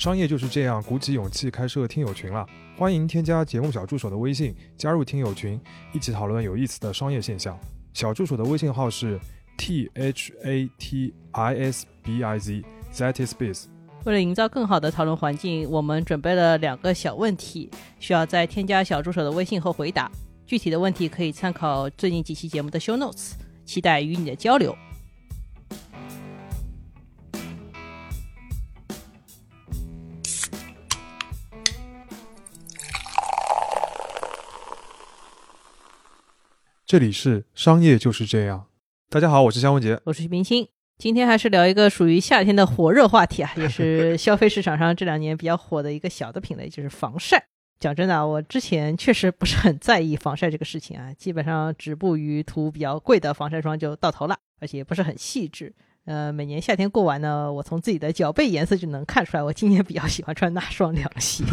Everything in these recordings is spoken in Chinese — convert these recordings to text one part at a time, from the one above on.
商业就是这样，鼓起勇气开设听友群了。欢迎添加节目小助手的微信，加入听友群，一起讨论有意思的商业现象。小助手的微信号是 t h a t i s b i z that is biz。为了营造更好的讨论环境，我们准备了两个小问题，需要在添加小助手的微信后回答。具体的问题可以参考最近几期节目的 show notes，期待与你的交流。这里是商业就是这样。大家好，我是肖文杰，我是徐冰清。今天还是聊一个属于夏天的火热话题啊，也是消费市场上这两年比较火的一个小的品类，就是防晒。讲真的啊，我之前确实不是很在意防晒这个事情啊，基本上止步于涂比较贵的防晒霜就到头了，而且也不是很细致。呃，每年夏天过完呢，我从自己的脚背颜色就能看出来，我今年比较喜欢穿那双凉鞋。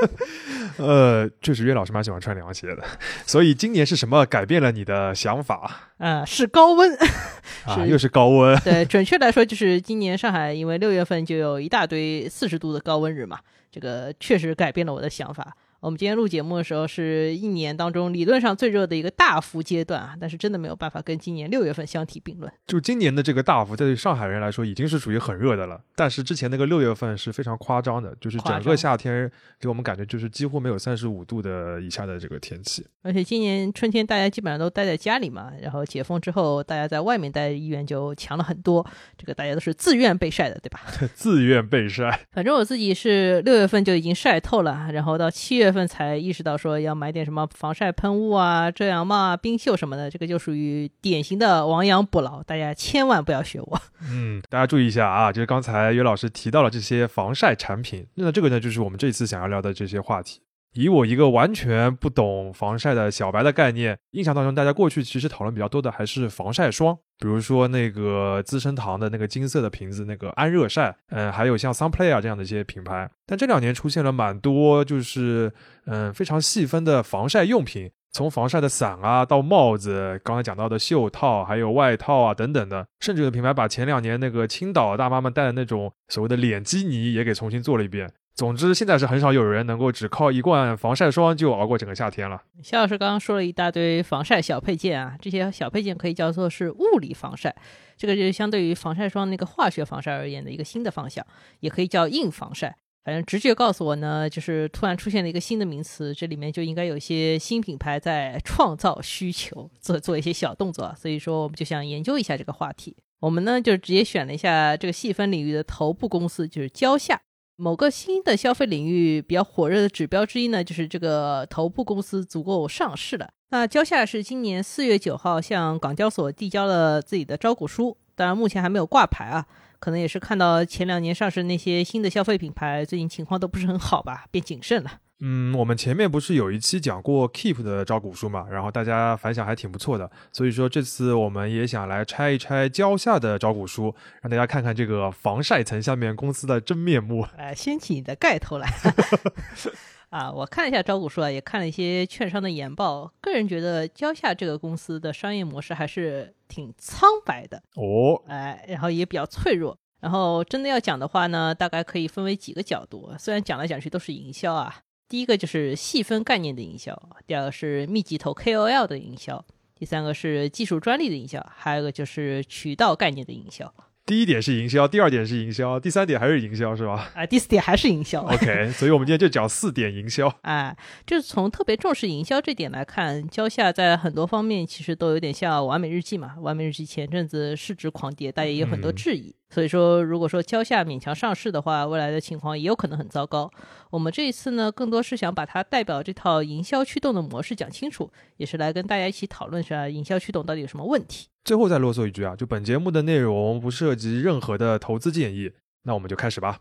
呃，确实，岳老师蛮喜欢穿凉鞋的。所以今年是什么改变了你的想法？呃，是高温 啊，又是高温。对，准确来说，就是今年上海因为六月份就有一大堆四十度的高温日嘛，这个确实改变了我的想法。我们今天录节目的时候，是一年当中理论上最热的一个大幅阶段啊，但是真的没有办法跟今年六月份相提并论。就今年的这个大幅，对上海人来说已经是属于很热的了，但是之前那个六月份是非常夸张的，就是整个夏天给我们感觉就是几乎没有三十五度的以下的这个天气。而且今年春天大家基本上都待在家里嘛，然后解封之后，大家在外面待的意愿就强了很多。这个大家都是自愿被晒的，对吧？自愿被晒。反正我自己是六月份就已经晒透了，然后到七月。份才意识到说要买点什么防晒喷雾啊、遮阳帽啊、冰袖什么的，这个就属于典型的亡羊补牢，大家千万不要学我。嗯，大家注意一下啊，就是刚才岳老师提到了这些防晒产品，那这个呢就是我们这次想要聊的这些话题。以我一个完全不懂防晒的小白的概念，印象当中大家过去其实讨论比较多的还是防晒霜，比如说那个资生堂的那个金色的瓶子那个安热晒，嗯，还有像 Sunplay 啊这样的一些品牌。但这两年出现了蛮多就是嗯非常细分的防晒用品，从防晒的伞啊到帽子，刚才讲到的袖套，还有外套啊等等的，甚至有的品牌把前两年那个青岛大妈们戴的那种所谓的脸基尼也给重新做了一遍。总之，现在是很少有人能够只靠一罐防晒霜就熬过整个夏天了。肖老师刚刚说了一大堆防晒小配件啊，这些小配件可以叫做是物理防晒，这个就是相对于防晒霜那个化学防晒而言的一个新的方向，也可以叫硬防晒。反正直觉告诉我呢，就是突然出现了一个新的名词，这里面就应该有一些新品牌在创造需求，做做一些小动作。所以说，我们就想研究一下这个话题。我们呢就直接选了一下这个细分领域的头部公司，就是蕉下。某个新的消费领域比较火热的指标之一呢，就是这个头部公司足够上市了。那蕉下是今年四月九号向港交所递交了自己的招股书，当然目前还没有挂牌啊，可能也是看到前两年上市那些新的消费品牌最近情况都不是很好吧，变谨慎了。嗯，我们前面不是有一期讲过 Keep 的招股书嘛，然后大家反响还挺不错的，所以说这次我们也想来拆一拆蕉下的招股书，让大家看看这个防晒层下面公司的真面目。哎，掀起你的盖头来。啊，我看了一下招股书啊，也看了一些券商的研报，个人觉得蕉下这个公司的商业模式还是挺苍白的哦，哎，然后也比较脆弱。然后真的要讲的话呢，大概可以分为几个角度，虽然讲来讲去都是营销啊。第一个就是细分概念的营销，第二个是密集投 KOL 的营销，第三个是技术专利的营销，还有一个就是渠道概念的营销。第一点是营销，第二点是营销，第三点还是营销，是吧？啊，第四点还是营销。OK，所以我们今天就讲四点营销。哎，就是从特别重视营销这点来看，蕉下在很多方面其实都有点像完美日记嘛。完美日记前阵子市值狂跌，大家也有很多质疑。所以说，如果说蕉下勉强上市的话，未来的情况也有可能很糟糕。我们这一次呢，更多是想把它代表这套营销驱动的模式讲清楚，也是来跟大家一起讨论一下营销驱动到底有什么问题。最后再啰嗦一句啊，就本节目的内容不涉及任何的投资建议，那我们就开始吧。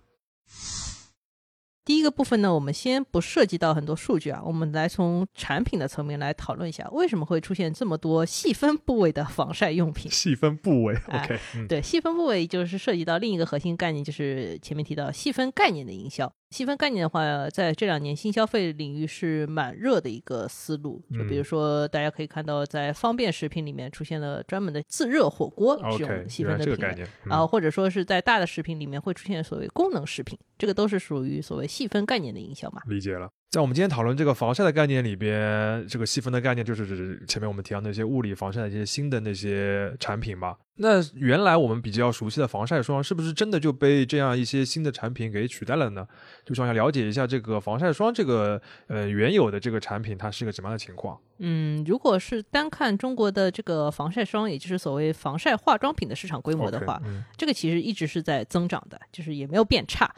第一个部分呢，我们先不涉及到很多数据啊，我们来从产品的层面来讨论一下，为什么会出现这么多细分部位的防晒用品？细分部位，OK，对，细分部位就是涉及到另一个核心概念，就是前面提到细分概念的营销。细分概念的话，在这两年新消费领域是蛮热的一个思路。就比如嗯说，大家可以看到，在方便食品里面出现了专门的自热火锅这种细分的品类。来这个概念，嗯啊，或者说是在大的食品里面会出现所谓功能食品，这个都是属于所谓细分概念的营销嘛。理解了。在我们今天讨论这个防晒的概念里边，这个细分的概念就是指前面我们提到那些物理防晒的一些新的那些产品嘛。那原来我们比较熟悉的防晒霜，是不是真的就被这样一些新的产品给取代了呢？就想要了解一下这个防晒霜这个呃原有的这个产品，它是一个什么样的情况嗯，如果是单看中国的这个防晒霜，也就是所谓防晒化妆品的市场规模的话嗯这个其实一直是在增长的，就是也没有变差。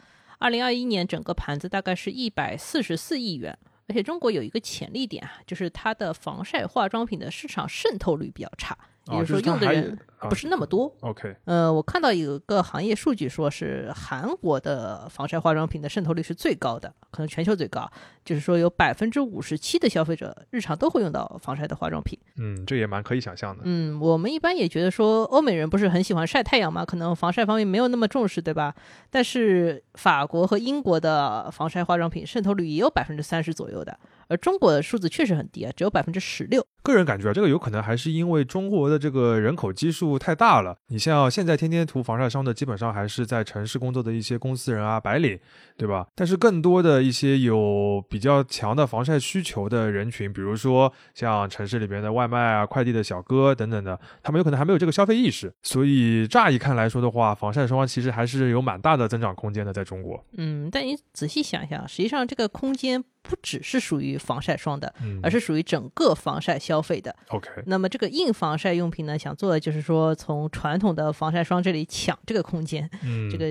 二零二一年整个盘子大概是一百四十四亿元，而且中国有一个潜力点啊，就是它的防晒化妆品的市场渗透率比较差，也啊就是说用的人啊不是那么多。OK 呃，我看到有个行业数据说是韩国的防晒化妆品的渗透率是最高的，可能全球最高，就是说有百分之五十七的消费者日常都会用到防晒的化妆品。嗯，这也蛮可以想象的。嗯，我们一般也觉得说，欧美人不是很喜欢晒太阳嘛，可能防晒方面没有那么重视，对吧？但是法国和英国的防晒化妆品渗透率也有百分之三十左右的，而中国的数字确实很低啊，只有百分之十六。个人感觉啊，这个有可能还是因为中国的这个人口基数太大了。你像现在天天涂防晒霜的，基本上还是在城市工作的一些公司人啊、白领，对吧？但是更多的一些有比较强的防晒需求的人群，比如说像城市里边的外卖啊、快递的小哥等等的，他们有可能还没有这个消费意识。所以乍一看来说的话，防晒霜其实还是有蛮大的增长空间的，在中国。嗯，但你仔细想一想，实际上这个空间不只是属于防晒霜的，嗯，而是属于整个防晒消费的。OK。那么这个硬防晒用品呢，想做的就是说从传统的防晒霜这里抢这个空间。嗯，这个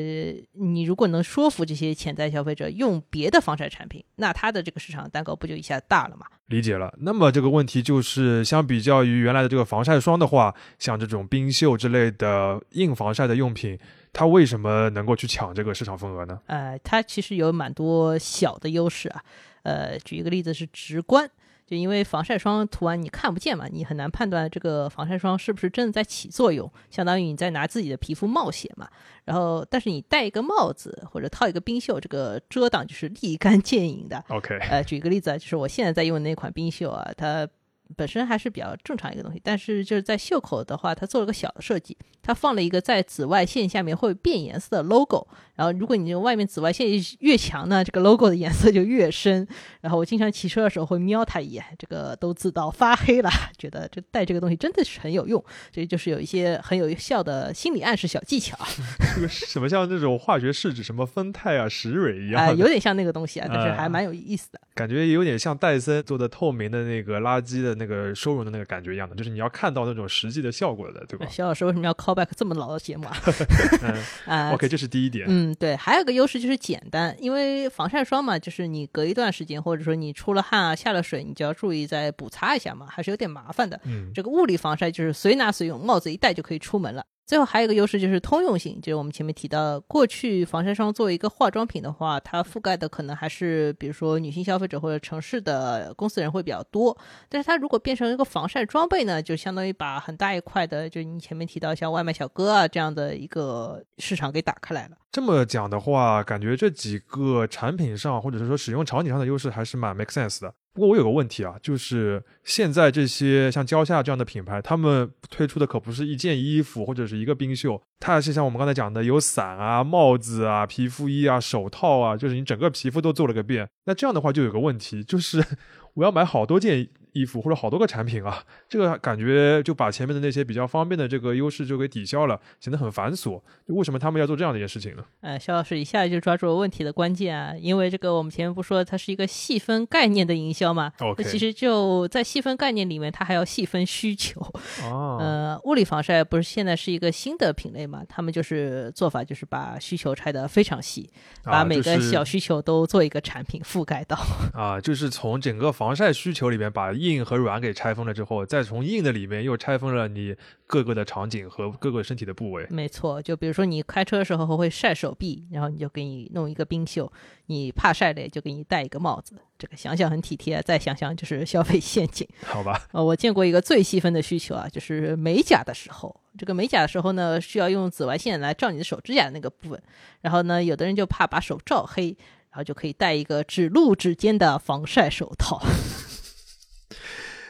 你如果能说服这些潜在消费者用别的防晒产品，那它的这个市场蛋糕不就一下大了嘛？理解了。那么这个问题就是，相比较于原来的这个防晒霜的话，像这种冰袖之类的硬防晒的用品，它为什么能够去抢这个市场份额呢？呃，它其实有蛮多小的优势啊。呃，举一个例子是直观，就因为防晒霜涂完你看不见嘛，你很难判断这个防晒霜是不是真的在起作用，相当于你在拿自己的皮肤冒险嘛。然后，但是你戴一个帽子或者套一个冰袖，这个遮挡就是立竿见影的。OK，呃，举一个例子啊，就是我现在在用的那款冰袖啊，它本身还是比较正常一个东西，但是就是在袖口的话，它做了个小的设计，它放了一个在紫外线下面会变颜色的 logo。然后，如果你这个外面紫外线越强呢，这个 logo 的颜色就越深。然后我经常骑车的时候会瞄它一眼，这个都自到发黑了，觉得这戴这个东西真的是很有用。这就是有一些很有效的心理暗示小技巧啊，这个是什么像那种化学试纸，什么酚酞啊、石蕊一啊、样的，有点像那个东西啊，但是还啊蛮有意思的。感觉有点像戴森做的透明的那个垃圾的那个收容的那个感觉一样的，就是你要看到那种实际的效果的，对吧？肖老师为什么要 call back 这么老的节目啊？嗯啊、，OK，这是第一点。嗯，对，还有个优势就是简单，因为防晒霜嘛，就是你隔一段时间，或者说你出了汗啊、下了水，你就要注意再补擦一下嘛，还是有点麻烦的。嗯这个物理防晒就是随拿随用，帽子一戴就可以出门了。最后还有一个优势就是通用性，就是我们前面提到，过去防晒霜作为一个化妆品的话，它覆盖的可能还是比如说女性消费者或者城市的公司人会比较多，但是它如果变成一个防晒装备呢，就相当于把很大一块的，就你前面提到像外卖小哥啊这样的一个市场给打开来了。这么讲的话，感觉这几个产品上或者是说使用场景上的优势还是蛮 make sense 的。不过我有个问题啊，就是现在这些像蕉下这样的品牌，他们推出的可不是一件衣服或者是一个冰袖，它是像我们刚才讲的有伞啊、帽子啊、皮肤衣啊、手套啊，就是你整个皮肤都做了个遍。那这样的话就有个问题，就是 我要买好多件衣服或者好多个产品啊，这个感觉就把前面的那些比较方便的这个优势就给抵消了，显得很繁琐。就为什么他们要做这样的一件事情呢？呃，肖老师一下就抓住了问题的关键啊，因为这个我们前面不说它是一个细分概念的营销嘛那其实就在细分概念里面，它还要细分需求。哦，呃，物理防晒不是现在是一个新的品类嘛？他们就是做法就是把需求拆得非常细，把啊每个小需求都做一个产品覆盖到。啊，就是从整个防晒需求里面把硬和软给拆封了之后，再从硬的里面又拆封了你各个的场景和各个身体的部位。没错，就比如说你开车的时候会晒手臂，然后你就给你弄一个冰袖；你怕晒的，就给你戴一个帽子。这个想想很体贴，再想想就是消费陷阱。好吧，呃，我见过一个最细分的需求啊，就是美甲的时候，这个美甲的时候呢，需要用紫外线来照你的手指甲的那个部分，然后呢，有的人就怕把手照黑。然后就可以戴一个指露指尖的防晒手套。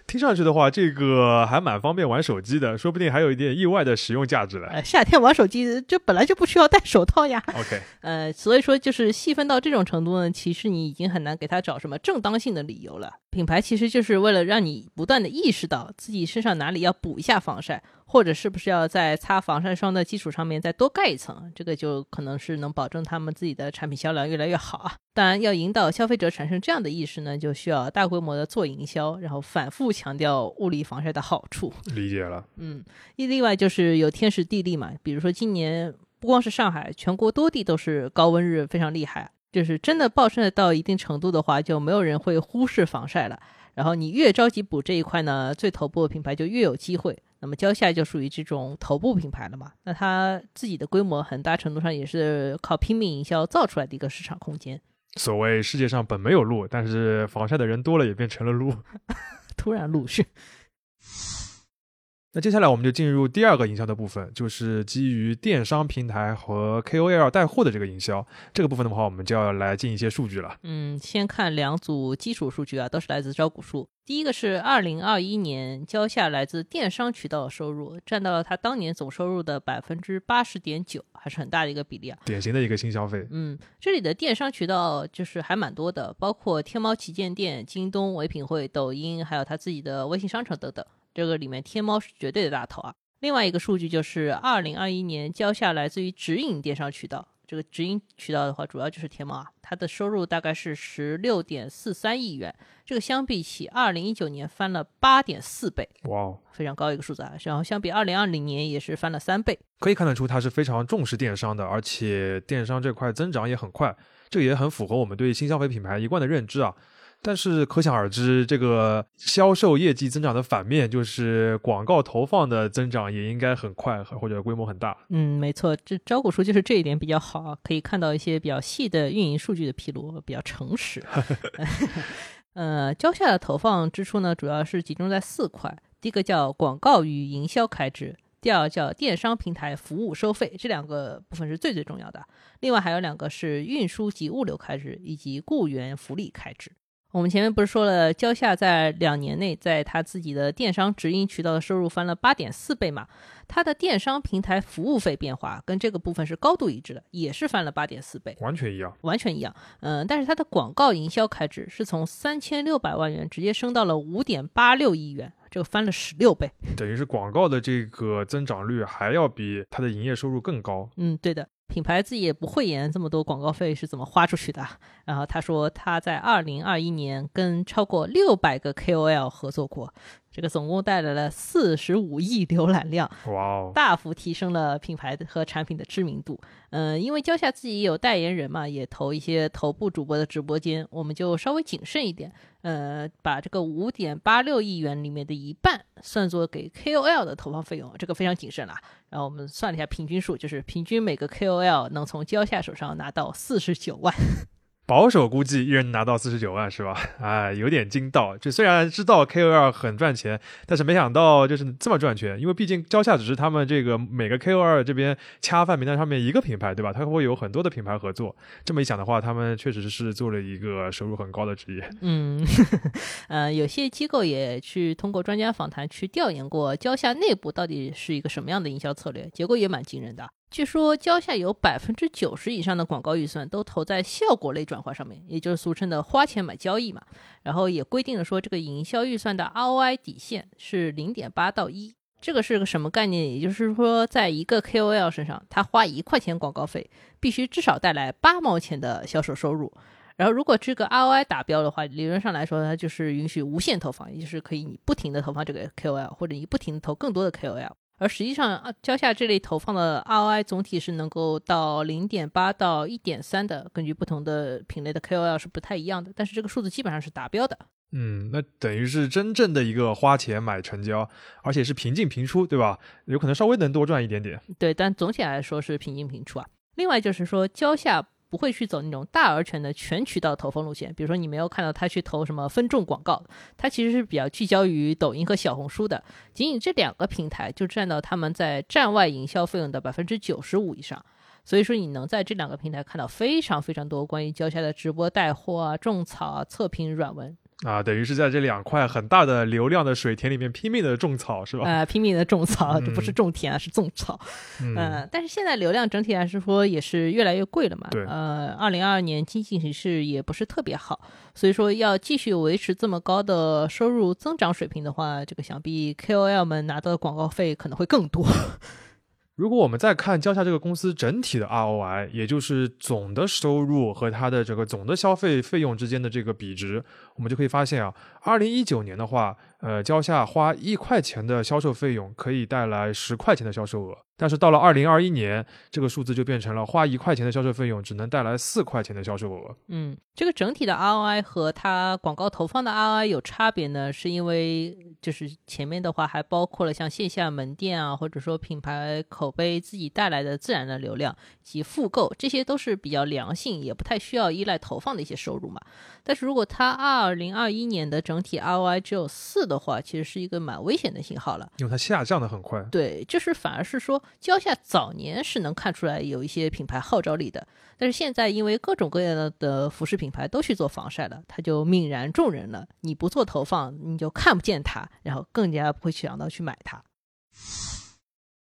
听上去的话，这个还蛮方便玩手机的，说不定还有一点意外的实用价值了。呃，夏天玩手机，就本来就不需要戴手套呀。OK，呃，所以说就是细分到这种程度呢，其实你已经很难给他找什么正当性的理由了。品牌其实就是为了让你不断的意识到自己身上哪里要补一下防晒，或者是不是要在擦防晒霜的基础上面再多盖一层，这个就可能是能保证他们自己的产品销量越来越好啊。当然，要引导消费者产生这样的意识呢，就需要大规模的做营销，然后反复强调物理防晒的好处。理解了。嗯，一另外就是有天时地利嘛，比如说今年不光是上海，全国多地都是高温日非常厉害，就是真的暴晒到一定程度的话，就没有人会忽视防晒了。然后你越着急补这一块呢，最头部的品牌就越有机会。那么蕉下就属于这种头部品牌了嘛，那它自己的规模很大程度上也是靠拼命营销造出来的一个市场空间。所谓世界上本没有路，但是防晒的人多了，也变成了路。突然陆续，那接下来我们就进入第二个营销的部分，就是基于电商平台和 KOL 带货的这个营销。这个部分的话，我们就要来进一些数据了。嗯，先看两组基础数据啊，都是来自招股书。第一个是二零二一年交下来自电商渠道的收入，占到了它当年总收入的百分之八十点九，还是很大的一个比例啊。典型的一个新消费。嗯，这里的电商渠道就是还蛮多的，包括天猫旗舰店、京东、唯品会、抖音，还有他自己的微信商城等等。这个里面天猫是绝对的大头啊。另外一个数据就是二零二一年交下来自于直营电商渠道，这个直营渠道的话，主要就是天猫啊，它的收入大概是十六点四三亿元，这个相比起二零一九年翻了八点四倍，哇哦，非常高一个数字啊。然后相比二零二零年也是翻了三倍。可以看得出它是非常重视电商的，而且电商这块增长也很快，这个也很符合我们对新消费品牌一贯的认知啊。但是可想而知，这个销售业绩增长的反面就是广告投放的增长也应该很快或者规模很大。嗯，没错，这招股书就是这一点比较好，可以看到一些比较细的运营数据的披露，比较诚实。呃，蕉下的投放支出呢，主要是集中在四块，第一个叫广告与营销开支，第二叫电商平台服务收费，这两个部分是最最重要的。另外还有两个是运输及物流开支以及雇员福利开支。我们前面不是说了，蕉下在两年内在他自己的电商直营渠道的收入翻了八点四倍嘛？它的电商平台服务费变化跟这个部分是高度一致的，也是翻了八点四倍，完全一样，完全一样。嗯，但是它的广告营销开支是从三千六百万元直接升到了五点八六亿元，这个翻了十六倍。等于是广告的这个增长率还要比它的营业收入更高。嗯，对的。品牌自己也不会言这么多广告费是怎么花出去的。然后他说他在二零二一年跟超过六百个 KOL 合作过，这个总共带来了四十五亿浏览量，哇哦，大幅提升了品牌和产品的知名度。嗯、因为蕉下自己也有代言人嘛，也投一些头部主播的直播间，我们就稍微谨慎一点，呃，把这个五点八六亿元里面的一半算作给 KOL 的投放费用，这个非常谨慎啦。然后我们算了一下平均数，就是平均每个 KOL 能从蕉下手上拿到四十九万。保守估计一人拿到四十九万是吧？哎，有点惊到。就虽然知道 KOL 很赚钱，但是没想到就是这么赚钱。因为毕竟蕉下只是他们这个每个 KOL 这边恰饭名单上面一个品牌，对吧？它会有很多的品牌合作。这么一想的话，他们确实是做了一个收入很高的职业。嗯，呃，有些机构也去通过专家访谈去调研过蕉下内部到底是一个什么样的营销策略，结果也蛮惊人的。据说蕉下有百分之九十以上的广告预算都投在效果类转化上面，也就是俗称的花钱买交易嘛。然后也规定了说，这个营销预算的 ROI 底线是零点八到一。这个是个什么概念？也就是说，在一个 KOL 身上，他花一块钱广告费，必须至少带来八毛钱的销售收入。然后，如果这个 ROI 达标的话，理论上来说，它就是允许无限投放，也就是可以你不停的投放这个 KOL，或者你不停的投更多的 KOL。而实际上，啊，蕉下这类投放的 ROI 总体是能够到零点八到一点三的，根据不同的品类的 KOL 是不太一样的，但是这个数字基本上是达标的。嗯，那等于是真正的一个花钱买成交，而且是平进平出，对吧？有可能稍微能多赚一点点。对，但总体来说是平进平出啊。另外就是说，蕉下不会去走那种大而全的全渠道投放路线，比如说你没有看到他去投什么分众广告，他其实是比较聚焦于抖音和小红书的，仅仅这两个平台就占到他们在站外营销费用的百分之九十五以上。所以说你能在这两个平台看到非常非常多关于蕉下的直播带货啊、种草啊、测评软文。啊，等于是在这两块很大的流量的水田里面拼命的种草，是吧？呃，拼命的种草，嗯这不是种田啊，是种草。嗯，呃，但是现在流量整体来说也是越来越贵了嘛。对呃，二零二二年经济形势也不是特别好，所以说要继续维持这么高的收入增长水平的话，这个想必 KOL 们拿到的广告费可能会更多。如果我们再看蕉下这个公司整体的 ROI，也就是总的收入和它的这个总的消费费用之间的这个比值，我们就可以发现啊，二零一九年的话，呃，交下花一块钱的销售费用可以带来十块钱的销售额，但是到了二零二一年，这个数字就变成了花一块钱的销售费用只能带来四块钱的销售额。嗯，这个整体的 ROI 和它广告投放的 ROI 有差别呢，是因为就是前面的话还包括了像线下门店啊，或者说品牌口碑自己带来的自然的流量及复购，这些都是比较良性，也不太需要依赖投放的一些收入嘛。但是如果它二零二一年的整体 ROI 只有四的话，其实是一个蛮危险的信号了。因为它下降的很快。对，就是反而是说，蕉下早年是能看出来有一些品牌号召力的，但是现在因为各种各样的服饰品牌都去做防晒了，它就泯然众人了。你不做投放，你就看不见它，然后更加不会想到去买它。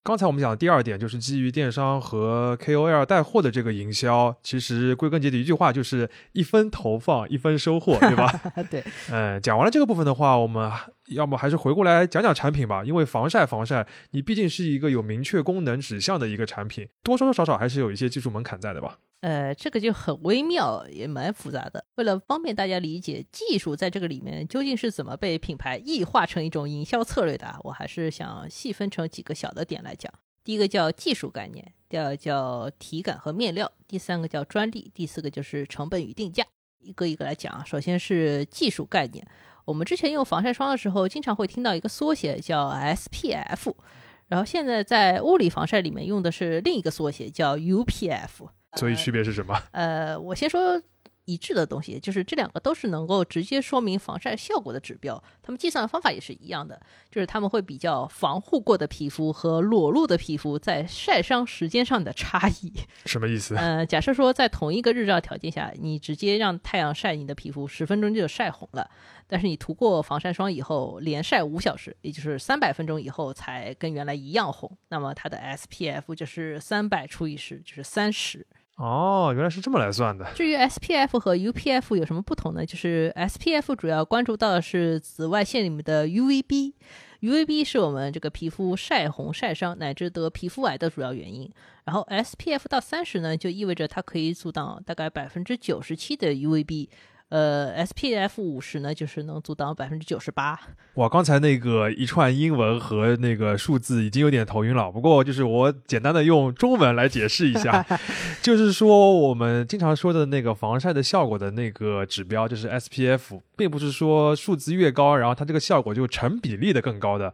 刚才我们讲的第二点就是基于电商和 KOL 带货的这个营销，其实归根结底一句话就是一分投放一分收获，对吧？对，嗯，讲完了这个部分的话，我们要么还是回过来讲讲产品吧，因为防晒防晒，你毕竟是一个有明确功能指向的一个产品，多多少少还是有一些技术门槛在的吧。呃，这个就很微妙，也蛮复杂的。为了方便大家理解技术在这个里面究竟是怎么被品牌异化成一种营销策略的啊，我还是想细分成几个小的点来讲。第一个叫技术概念，第二叫体感和面料，第三个叫专利，第四个就是成本与定价。一个一个来讲啊，首先是技术概念。我们之前用防晒霜的时候，经常会听到一个缩写叫 SPF，然后现在在物理防晒里面用的是另一个缩写叫 UPF。所以区别是什么？呃，我先说一致的东西，就是这两个都是能够直接说明防晒效果的指标，他们计算的方法也是一样的，就是他们会比较防护过的皮肤和裸露的皮肤在晒伤时间上的差异。什么意思？呃，假设说在同一个日照条件下，你直接让太阳晒你的皮肤，十分钟就晒红了。但是你涂过防晒霜以后，连晒五小时，也就是三百分钟以后才跟原来一样红，那么它的 SPF 就是三百除以十，就是三十。哦，原来是这么来算的。至于 SPF 和 UPF 有什么不同呢？就是 SPF 主要关注到的是紫外线里面的 UVB。UVB 是我们这个皮肤晒红、晒伤乃至得皮肤癌的主要原因。然后 SPF 到三十呢，就意味着它可以阻挡大概百分之九十七的 UVB。呃，SPF 五十呢，就是能阻挡百分之九十八。哇，刚才那个一串英文和那个数字已经有点头晕了。不过就是我简单的用中文来解释一下，就是说我们经常说的那个防晒的效果的那个指标就是 SPF，并不是说数字越高，然后它这个效果就成比例的更高的。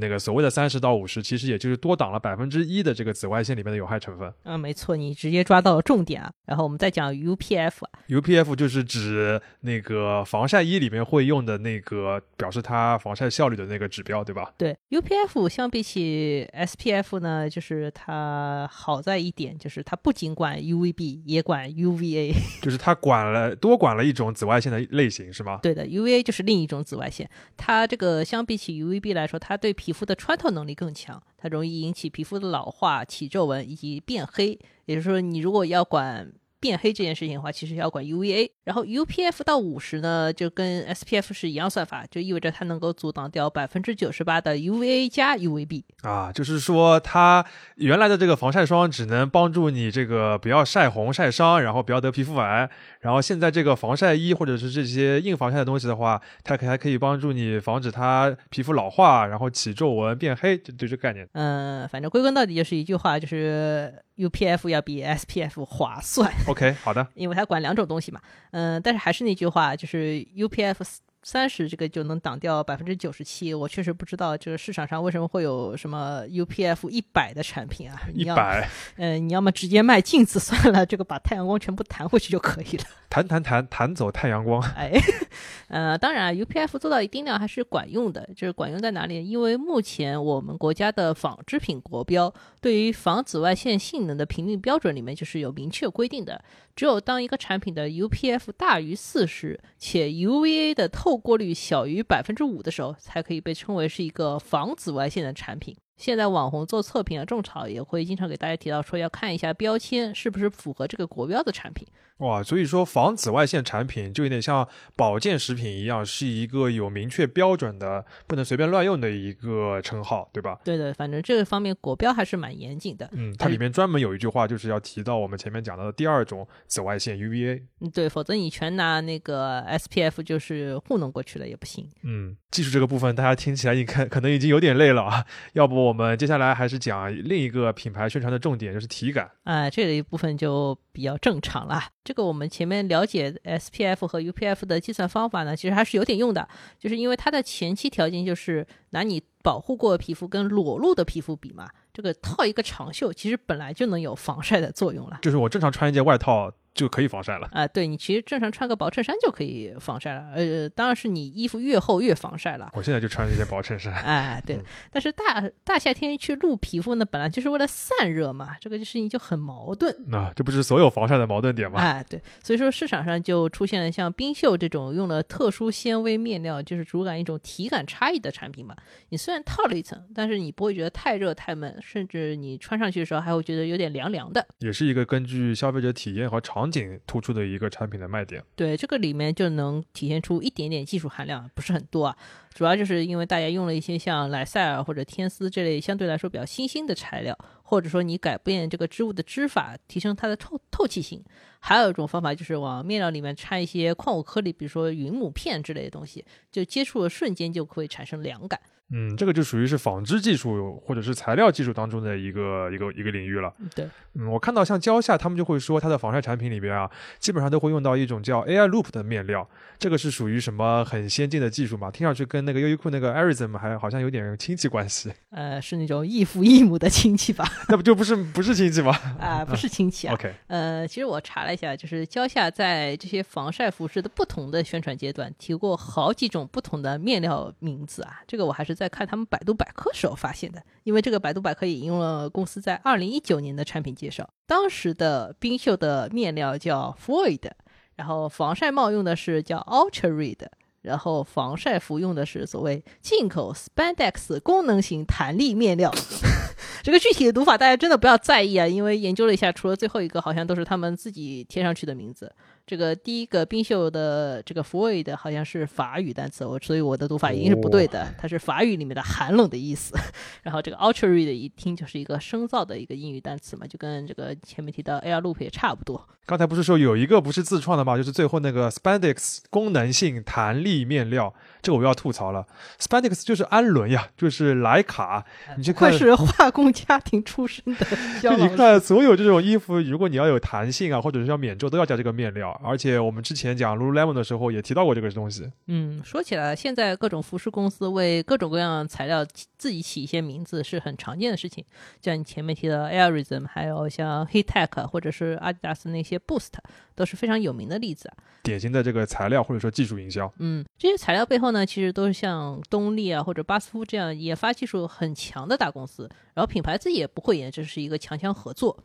那个所谓的三十到五十，其实也就是多挡了百分之一的这个紫外线里面的有害成分。嗯，没错，你直接抓到了重点啊。然后我们再讲 UPF 啊，UPF 就是指那个防晒衣里面会用的那个表示它防晒效率的那个指标，对吧？对，UPF 相比起 SPF 呢，就是它好在一点，就是它不仅管 UVB，也管 UVA。就是它管了多管了一种紫外线的类型，是吗？对的，UVA 就是另一种紫外线。它这个相比起 UVB 来说，它对皮肤的穿透能力更强，它容易引起皮肤的老化、起皱纹以及变黑。也就是说，你如果要管变黑这件事情的话，其实要管 UVA。然后 UPF 到五十呢，就跟 SPF 是一样算法，就意味着它能够阻挡掉百分之九十八的 UVA 加 UVB。啊，就是说它原来的这个防晒霜只能帮助你这个不要晒红晒伤，然后不要得皮肤癌。然后现在这个防晒衣或者是这些硬防晒的东西的话，它可还可以帮助你防止它皮肤老化，然后起皱纹、变黑，就就这个概念。嗯，反正归根到底就是一句话，就是 UPF 要比 SPF 划算，OK，好的，因为它管两种东西嘛。嗯，但是还是那句话，就是 UPF 三十，这个就能挡掉百分之九十七。我确实不知道这个市场上为什么会有什么 UPF 一百的产品啊？一百，嗯，你要么直接卖镜子 算了，这个把太阳光全部弹回去就可以了。弹弹弹弹走太阳光。哎，呃，当然 UPF 做到一定量还是管用的，就是管用在哪里？因为目前我们国家的纺织品国标对于防紫外线性能的评定标准里面就是有明确规定的，只有当一个产品的 UPF 大于四十，且 UVA 的透透过率小于百分之五的时候，才可以被称为是一个防紫外线的产品。现在网红做测评啊，种草也会经常给大家提到说，要看一下标签是不是符合这个国标的产品。哇，所以说防紫外线产品就有点像保健食品一样，是一个有明确标准的，不能随便乱用的一个称号，对吧？对的，反正这个方面国标还是蛮严谨的。嗯，它里面专门有一句话，就是要提到我们前面讲到的第二种紫外线 UVA。嗯，对，否则你全拿那个 SPF 就是糊弄过去了也不行。嗯，技术这个部分大家听起来你看 可能已经有点累了啊，要不我们接下来还是讲另一个品牌宣传的重点，就是体感。哎，这一部分就比较正常了。这个我们前面了解 SPF 和 UPF 的计算方法呢，其实还是有点用的，就是因为它的前期条件就是拿你保护过皮肤跟裸露的皮肤比嘛，这个套一个长袖其实本来就能有防晒的作用了，就是我正常穿一件外套。就可以防晒了啊！对你其实正常穿个薄衬衫就可以防晒了，呃，当然是你衣服越厚越防晒了。我现在就穿这件薄衬衫。哎，对，但是大大夏天去露皮肤呢，本来就是为了散热嘛，这个事情就很矛盾。那这不是所有防晒的矛盾点吗？哎，对，所以说市场上就出现了像冰袖这种用了特殊纤维面料，就是主感一种体感差异的产品嘛。你虽然套了一层，但是你不会觉得太热太闷，甚至你穿上去的时候还会觉得有点凉凉的。也是一个根据消费者体验和场景突出的。一个产品的卖点，对这个里面就能体现出一点点技术含量，不是很多啊。主要就是因为大家用了一些像莱赛尔或者天丝这类相对来说比较新兴的材料，或者说你改变这个织物的织法，提升它的透透气性。还有一种方法就是往面料里面掺一些矿物颗粒，比如说云母片之类的东西，就接触的瞬间就会产生凉感。嗯，这个就属于是纺织技术或者是材料技术当中的一个一个一个领域了。对，嗯，我看到像蕉下他们就会说，它的防晒产品里边啊，基本上都会用到一种叫 AI Loop 的面料。这个是属于什么很先进的技术嘛？听上去跟那个优衣库那个 Arism 还好像有点亲戚关系。呃，是那种异父异母的亲戚吧？那不就不是不是亲戚吗？啊，不是亲戚啊。OK。呃，其实我查了一下，就是蕉下在这些防晒服饰的不同的宣传阶段提过好几种不同的面料名字啊。这个我还是在看他们百度。百科时候发现的，因为这个百度百科引用了公司在二零一九年的产品介绍。当时的冰袖的面料叫 Void，然后防晒帽用的是叫 Ultra Red，然后防晒服用的是所谓进口 Spandex 功能型弹力面料。这个具体的读法大家真的不要在意啊，因为研究了一下，除了最后一个，好像都是他们自己贴上去的名字。这个第一个冰袖的这个 void 好像是法语单词，我所以我的读法一定是不对的，它是法语里面的寒冷的意思。然后这个 ultra red 一听就是一个声造的一个英语单词嘛，就跟这个前面提到 air loop 也差不多。刚才不是说有一个不是自创的吗？就是最后那个 spandex 功能性弹力面料，这个我要吐槽了。spandex 就是氨纶呀，就是莱卡。你去看，是化工家庭出身的。就你看所有这种衣服，如果你要有弹性啊，或者是要免皱，都要加这个面料。而且我们之前讲 Lululemon 的时候也提到过这个东西。嗯，说起来，现在各种服饰公司为各种各样的材料自己起一些名字是很常见的事情。像你前面提到 Airism，还有像 h e t Tech 或者是阿迪达斯那些 Boost，都是非常有名的例子啊。典型的这个材料或者说技术营销。嗯，这些材料背后呢，其实都是像东丽啊或者巴斯夫这样研发技术很强的大公司。然后品牌自己也不会演，这是一个强强合作。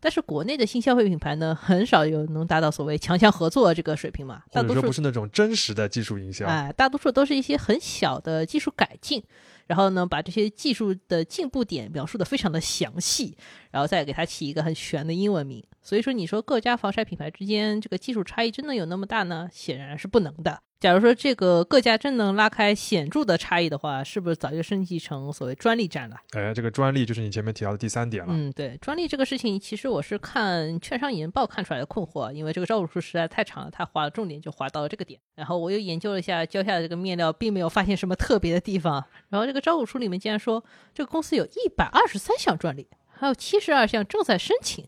但是国内的新消费品牌呢，很少有能达到所谓强强合作这个水平嘛。大多数不是那种真实的技术营销。哎，大多数都是一些很小的技术改进，然后呢，把这些技术的进步点描述的非常的详细，然后再给它起一个很玄的英文名。所以说，你说各家防晒品牌之间这个技术差异真的有那么大呢？显然是不能的。假如说这个各家真能拉开显著的差异的话，是不是早就升级成所谓专利战了？哎，这个专利就是你前面提到的第三点了。嗯，对，专利这个事情，其实我是看券商研报看出来的困惑，因为这个招股书实在太长了，他划了重点就划到了这个点。然后我又研究了一下蕉下的这个面料，并没有发现什么特别的地方。然后这个招股书里面竟然说，这个公司有一百二十三项专利。还有七十二项正在申请，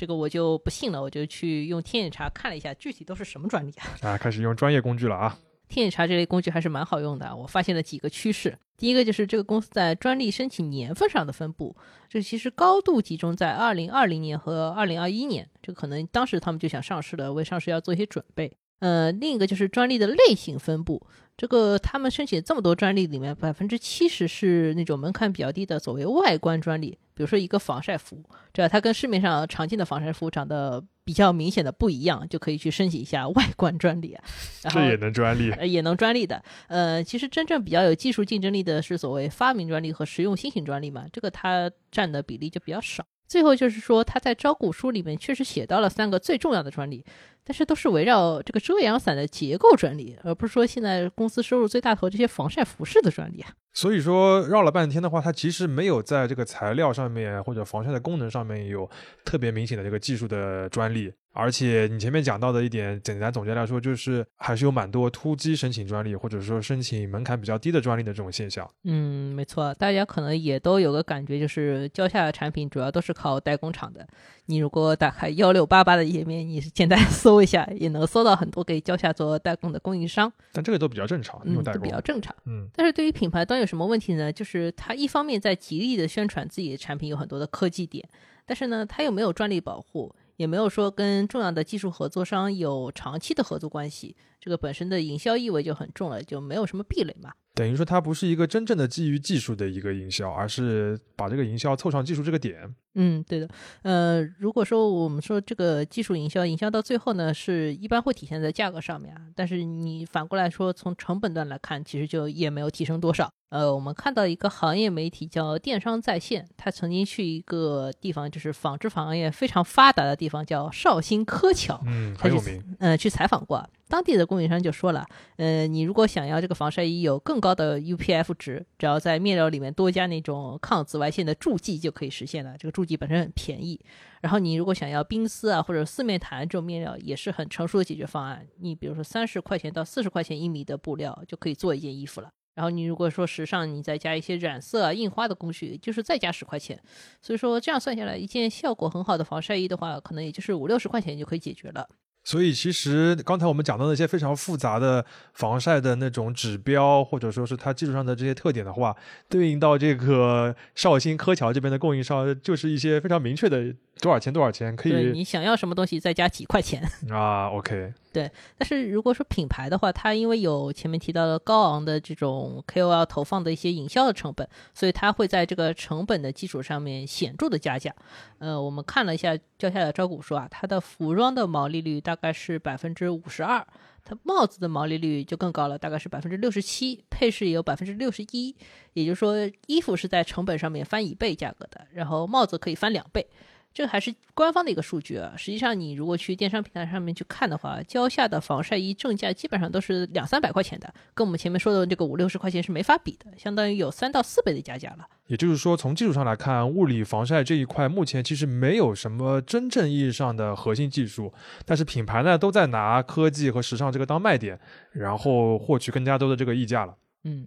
这个我就不信了，我就去用天眼查看了一下，具体都是什么专利啊？啊，开始用专业工具了啊！天眼查这类工具还是蛮好用的，我发现了几个趋势。第一个就是这个公司在专利申请年份上的分布，这其实高度集中在二零二零年和二零二一年，这可能当时他们就想上市了，为上市要做一些准备。呃，另一个就是专利的类型分布，这个他们申请这么多专利里面，百分之七十是那种门槛比较低的所谓外观专利，比如说一个防晒服，只要它跟市面上常见的防晒服长得比较明显的不一样，就可以去申请一下外观专利啊。这也能专利？呃，也能专利的。呃，其实真正比较有技术竞争力的是所谓发明专利和实用新型专利嘛，这个它占的比例就比较少。最后就是说，他在招股书里面确实写到了三个最重要的专利。但是都是围绕这个遮阳伞的结构专利，而不是说现在公司收入最大头这些防晒服饰的专利啊。所以说绕了半天的话，它其实没有在这个材料上面或者防晒的功能上面有特别明显的这个技术的专利。而且你前面讲到的一点，简单总结来说，就是还是有蛮多突击申请专利，或者说申请门槛比较低的专利的这种现象。嗯，没错，大家可能也都有个感觉，就是蕉下的产品主要都是靠代工厂的。你如果打开幺六八八的页面，你是简单 搜一下，也能搜到很多给蕉下做代工的供应商。但这个都比较正常，嗯，都比较正常。嗯，但是对于品牌端有什么问题呢？就是它一方面在极力的宣传自己的产品有很多的科技点，但是呢，它又没有专利保护。也没有说跟重要的技术合作商有长期的合作关系，这个本身的营销意味就很重了，就没有什么壁垒嘛。等于说它不是一个真正的基于技术的一个营销，而是把这个营销凑上技术这个点。嗯，对的。呃，如果说我们说这个技术营销，营销到最后呢，是一般会体现在价格上面啊。但是你反过来说，从成本端来看，其实就也没有提升多少。呃，我们看到一个行业媒体叫电商在线，他曾经去一个地方，就是纺织行业非常发达的地方，叫绍兴柯桥，嗯，很有名。呃，去采访过，当地的供应商就说了，呃，你如果想要这个防晒衣有更高的 UPF 值，只要在面料里面多加那种抗紫外线的助剂就可以实现了。这个助剂本身很便宜。然后你如果想要冰丝啊或者四面弹这种面料，也是很成熟的解决方案。你比如说三十块钱到四十块钱一米的布料就可以做一件衣服了。然后你如果说时尚，你再加一些染色啊、印花的工序，就是再加十块钱。所以说这样算下来，一件效果很好的防晒衣的话，可能也就是五六十块钱就可以解决了。所以其实刚才我们讲到那些非常复杂的防晒的那种指标，或者说是它技术上的这些特点的话，对应到这个绍兴柯桥这边的供应商，就是一些非常明确的。多少钱？多少钱？可以，你想要什么东西再加几块钱 啊？OK，对。但是如果说品牌的话，它因为有前面提到的高昂的这种 KOL 投放的一些营销的成本，所以它会在这个成本的基础上面显著的加价。呃，我们看了一下交下的招股书啊，它的服装的毛利率大概是百分之五十二，它帽子的毛利率就更高了，大概是百分之六十七，配饰也有百分之六十一。也就是说，衣服是在成本上面翻一倍价格的，然后帽子可以翻两倍。这个还是官方的一个数据啊，实际上你如果去电商平台上面去看的话，蕉下的防晒衣正价基本上都是两三百块钱的，跟我们前面说的这个五六十块钱是没法比的，相当于有三到四倍的加价了。也就是说，从技术上来看，物理防晒这一块目前其实没有什么真正意义上的核心技术，但是品牌呢都在拿科技和时尚这个当卖点，然后获取更加多的这个溢价了。嗯。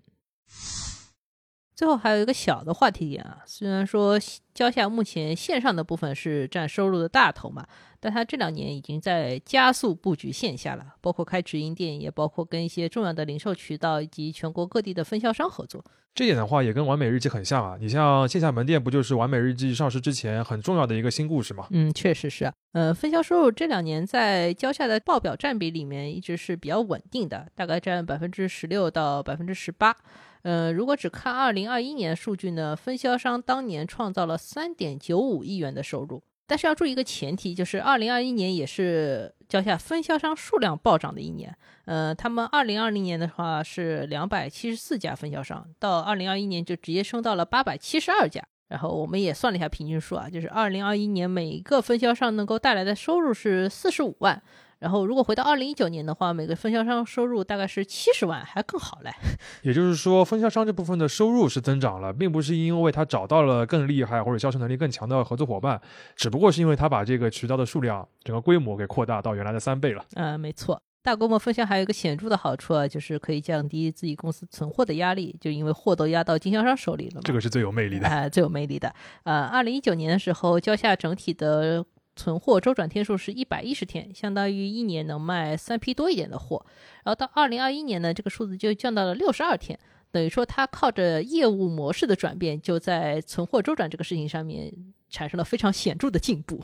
最后还有一个小的话题点啊，虽然说蕉下目前线上的部分是占收入的大头嘛，但它这两年已经在加速布局线下了，包括开直营店，也包括跟一些重要的零售渠道以及全国各地的分销商合作。这点的话也跟完美日记很像啊，你像线下门店不就是完美日记上市之前很重要的一个新故事吗？嗯，确实是啊。呃，分销收入这两年在蕉下的报表占比里面一直是比较稳定的，大概占百分之十六到百分之十八。呃，如果只看二零二一年数据呢，分销商当年创造了三点九五亿元的收入。但是要注意一个前提，就是二零二一年也是交下分销商数量暴涨的一年。呃，他们二零二零年的话是两百七十四家分销商，到二零二一年就直接升到了八百七十二家。然后我们也算了一下平均数啊，就是二零二一年每一个分销商能够带来的收入是四十五万。然后，如果回到二零一九年的话，每个分销商收入大概是七十万，还更好嘞。也就是说，分销商这部分的收入是增长了，并不是因为他找到了更厉害或者销售能力更强的合作伙伴，只不过是因为他把这个渠道的数量、整个规模给扩大到原来的三倍了。嗯，没错。大规模分销还有一个显著的好处啊，就是可以降低自己公司存货的压力，就因为货都压到经销商手里了嘛。这个是最有魅力的。哎，最有魅力的。呃，二零一九年的时候，蕉下整体的。存货周转天数是一百一十天，相当于一年能卖三批多一点的货。然后到二零二一年呢，这个数字就降到了六十二天，等于说它靠着业务模式的转变，就在存货周转这个事情上面产生了非常显著的进步。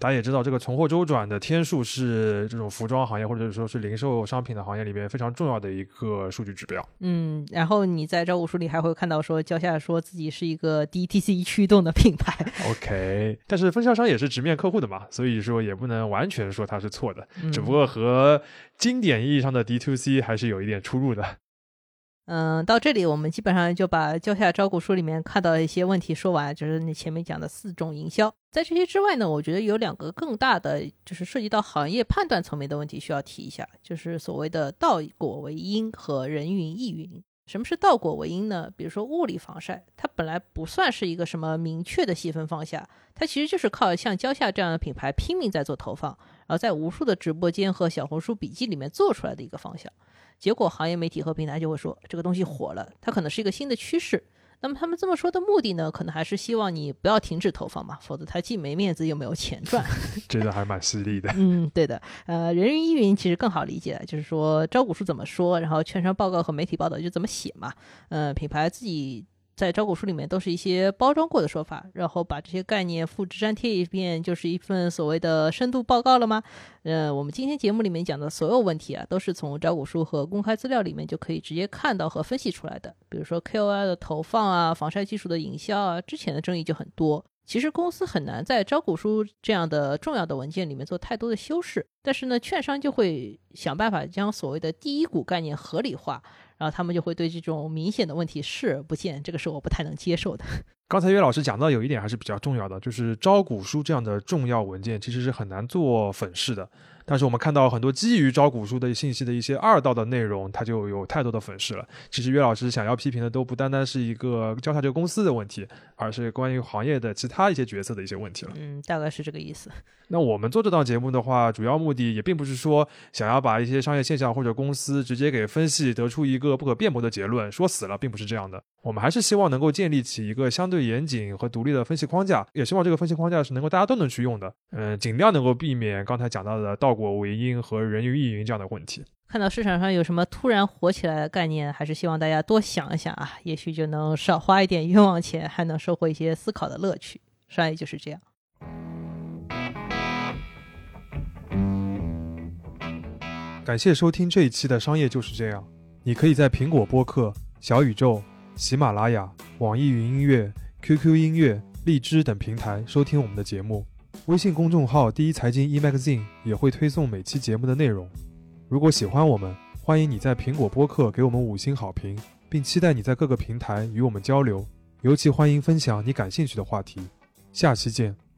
大家也知道，这个存货周转的天数是这种服装行业或者说是零售商品的行业里边非常重要的一个数据指标。嗯，然后你在招股书里还会看到说，蕉下说自己是一个 DTC 驱动的品牌。OK，但是分销商也是直面客户的嘛，所以说也不能完全说它是错的，嗯只不过和经典意义上的 D2C 还是有一点出入的。嗯，到这里我们基本上就把蕉下招股书里面看到的一些问题说完，就是你前面讲的四种营销。在这些之外呢，我觉得有两个更大的，就是涉及到行业判断层面的问题需要提一下，就是所谓的道果为因和人云亦云。什么是道果为因呢？比如说物理防晒，它本来不算是一个什么明确的细分方向，它其实就是靠像蕉下这样的品牌拼命在做投放，然后在无数的直播间和小红书笔记里面做出来的一个方向。结果行业媒体和平台就会说这个东西火了，它可能是一个新的趋势。那么他们这么说的目的呢，可能还是希望你不要停止投放嘛，否则它既没面子又没有钱赚。这个还蛮犀利的。嗯，对的。呃，人云亦云其实更好理解，就是说招股书怎么说，然后券商报告和媒体报道就怎么写嘛。呃，品牌自己在招股书里面都是一些包装过的说法，然后把这些概念复制粘贴一遍，就是一份所谓的深度报告了吗？呃，我们今天节目里面讲的所有问题啊，都是从招股书和公开资料里面就可以直接看到和分析出来的。比如说 KOL 的投放啊，防晒技术的营销啊，之前的争议就很多。其实公司很难在招股书这样的重要的文件里面做太多的修饰，但是呢，券商就会想办法将所谓的第一股概念合理化，然后他们就会对这种明显的问题视而不见，这个是我不太能接受的。刚才岳老师讲到有一点还是比较重要的，就是招股书这样的重要文件其实是很难做粉饰的。但是我们看到很多基于招股书的信息的一些二道的内容，它就有太多的粉饰了。其实岳老师想要批评的都不单单是一个交叉这个公司的问题，而是关于行业的其他一些角色的一些问题了。嗯，大概是这个意思。那我们做这档节目的话，主要目的也并不是说想要把一些商业现象或者公司直接给分析，得出一个不可辩驳的结论，说死了，并不是这样的。我们还是希望能够建立起一个相对严谨和独立的分析框架，也希望这个分析框架是能够大家都能去用的。嗯，尽量能够避免刚才讲到的倒果为因和人云亦云这样的问题。看到市场上有什么突然火起来的概念，还是希望大家多想一想啊，也许就能少花一点冤枉钱，还能收获一些思考的乐趣。商业就是这样。感谢收听这一期的《商业就是这样》。你可以在苹果播客、小宇宙、喜马拉雅、网易云音乐、QQ 音乐、荔枝等平台收听我们的节目。微信公众号“第一财经 e-magazine” 也会推送每期节目的内容。如果喜欢我们，欢迎你在苹果播客给我们五星好评，并期待你在各个平台与我们交流。尤其欢迎分享你感兴趣的话题。下期见。